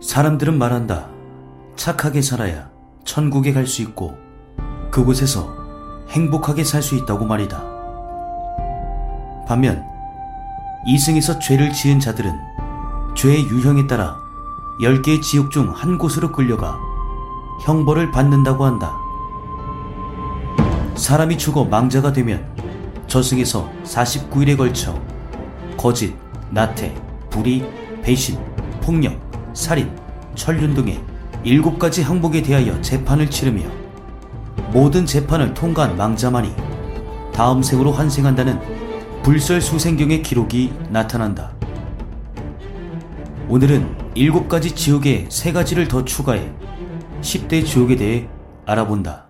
사람들은 말한다. 착하게 살아야 천국에 갈 수 있고 그곳에서 행복하게 살 수 있다고 말이다. 반면 이승에서 죄를 지은 자들은 죄의 유형에 따라 10개의 지옥 중 한 곳으로 끌려가 형벌을 받는다고 한다. 사람이 죽어 망자가 되면 저승에서 49일에 걸쳐 거짓, 나태, 불의, 배신, 폭력, 살인, 천륜 등의 일곱 가지 항목에 대하여 재판을 치르며 모든 재판을 통과한 망자만이 다음 생으로 환생한다는 불설수생경의 기록이 나타난다. 오늘은 일곱 가지 지옥에 세 가지를 더 추가해 10대 지옥에 대해 알아본다.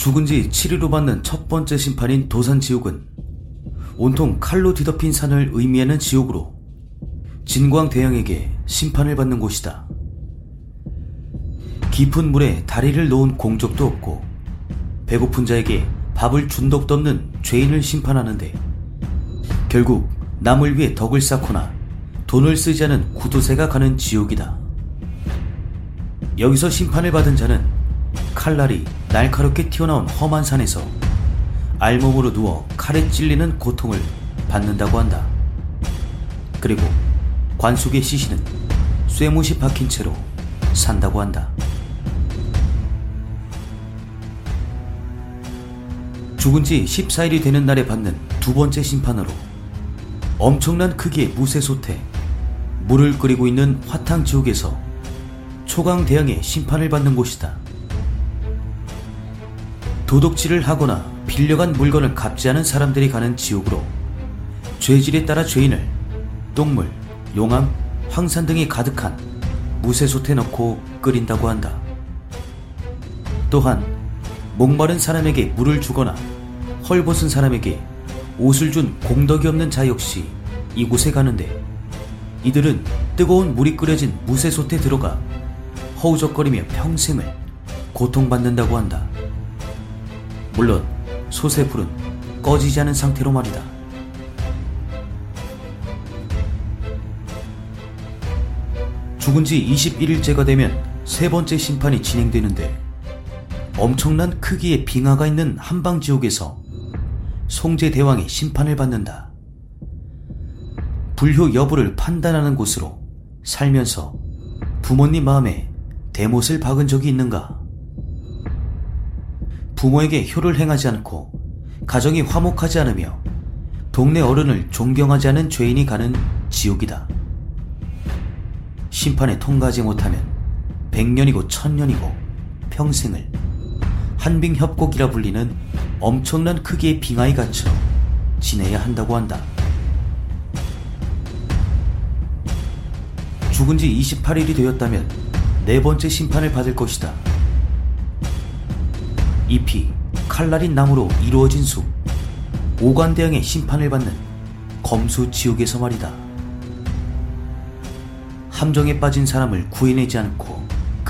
죽은 지 7일로 받는 첫 번째 심판인 도산지옥은 온통 칼로 뒤덮인 산을 의미하는 지옥으로 진광대왕에게 심판을 받는 곳이다. 깊은 물에 다리를 놓은 공적도 없고 배고픈 자에게 밥을 준 덕도 없는 죄인을 심판하는데 결국 남을 위해 덕을 쌓거나 돈을 쓰지 않은 구두쇠가 가는 지옥이다. 여기서 심판을 받은 자는 칼날이 날카롭게 튀어나온 험한 산에서 알몸으로 누워 칼에 찔리는 고통을 받는다고 한다. 그리고 관 속의 시신은 쇠못이 박힌 채로 산다고 한다. 죽은 지 14일이 되는 날에 받는 두 번째 심판으로 엄청난 크기의 무쇠소태, 물을 끓이고 있는 화탕 지옥에서 초강 대왕의 심판을 받는 곳이다. 도둑질을 하거나 빌려간 물건을 갚지 않은 사람들이 가는 지옥으로 죄질에 따라 죄인을 똥물, 용암, 황산 등이 가득한 무쇠솥에 넣고 끓인다고 한다. 또한 목마른 사람에게 물을 주거나 헐벗은 사람에게 옷을 준 공덕이 없는 자 역시 이곳에 가는데 이들은 뜨거운 물이 끓여진 무쇠솥에 들어가 허우적거리며 평생을 고통받는다고 한다. 물론 솥의 불은 꺼지지 않은 상태로 말이다. 죽은 지 21일째가 되면 세 번째 심판이 진행되는데 엄청난 크기의 빙하가 있는 한방 지옥에서 송제 대왕의 심판을 받는다. 불효 여부를 판단하는 곳으로 살면서 부모님 마음에 대못을 박은 적이 있는가? 부모에게 효를 행하지 않고 가정이 화목하지 않으며 동네 어른을 존경하지 않은 죄인이 가는 지옥이다. 심판에 통과하지 못하면 백년이고 천년이고 평생을 한빙협곡이라 불리는 엄청난 크기의 빙하에 갇혀 지내야 한다고 한다. 죽은 지 28일이 되었다면 네 번째 심판을 받을 것이다. 잎이 칼날인 나무로 이루어진 숲, 오관대왕의 심판을 받는 검수 지옥에서 말이다. 함정에 빠진 사람을 구해내지 않고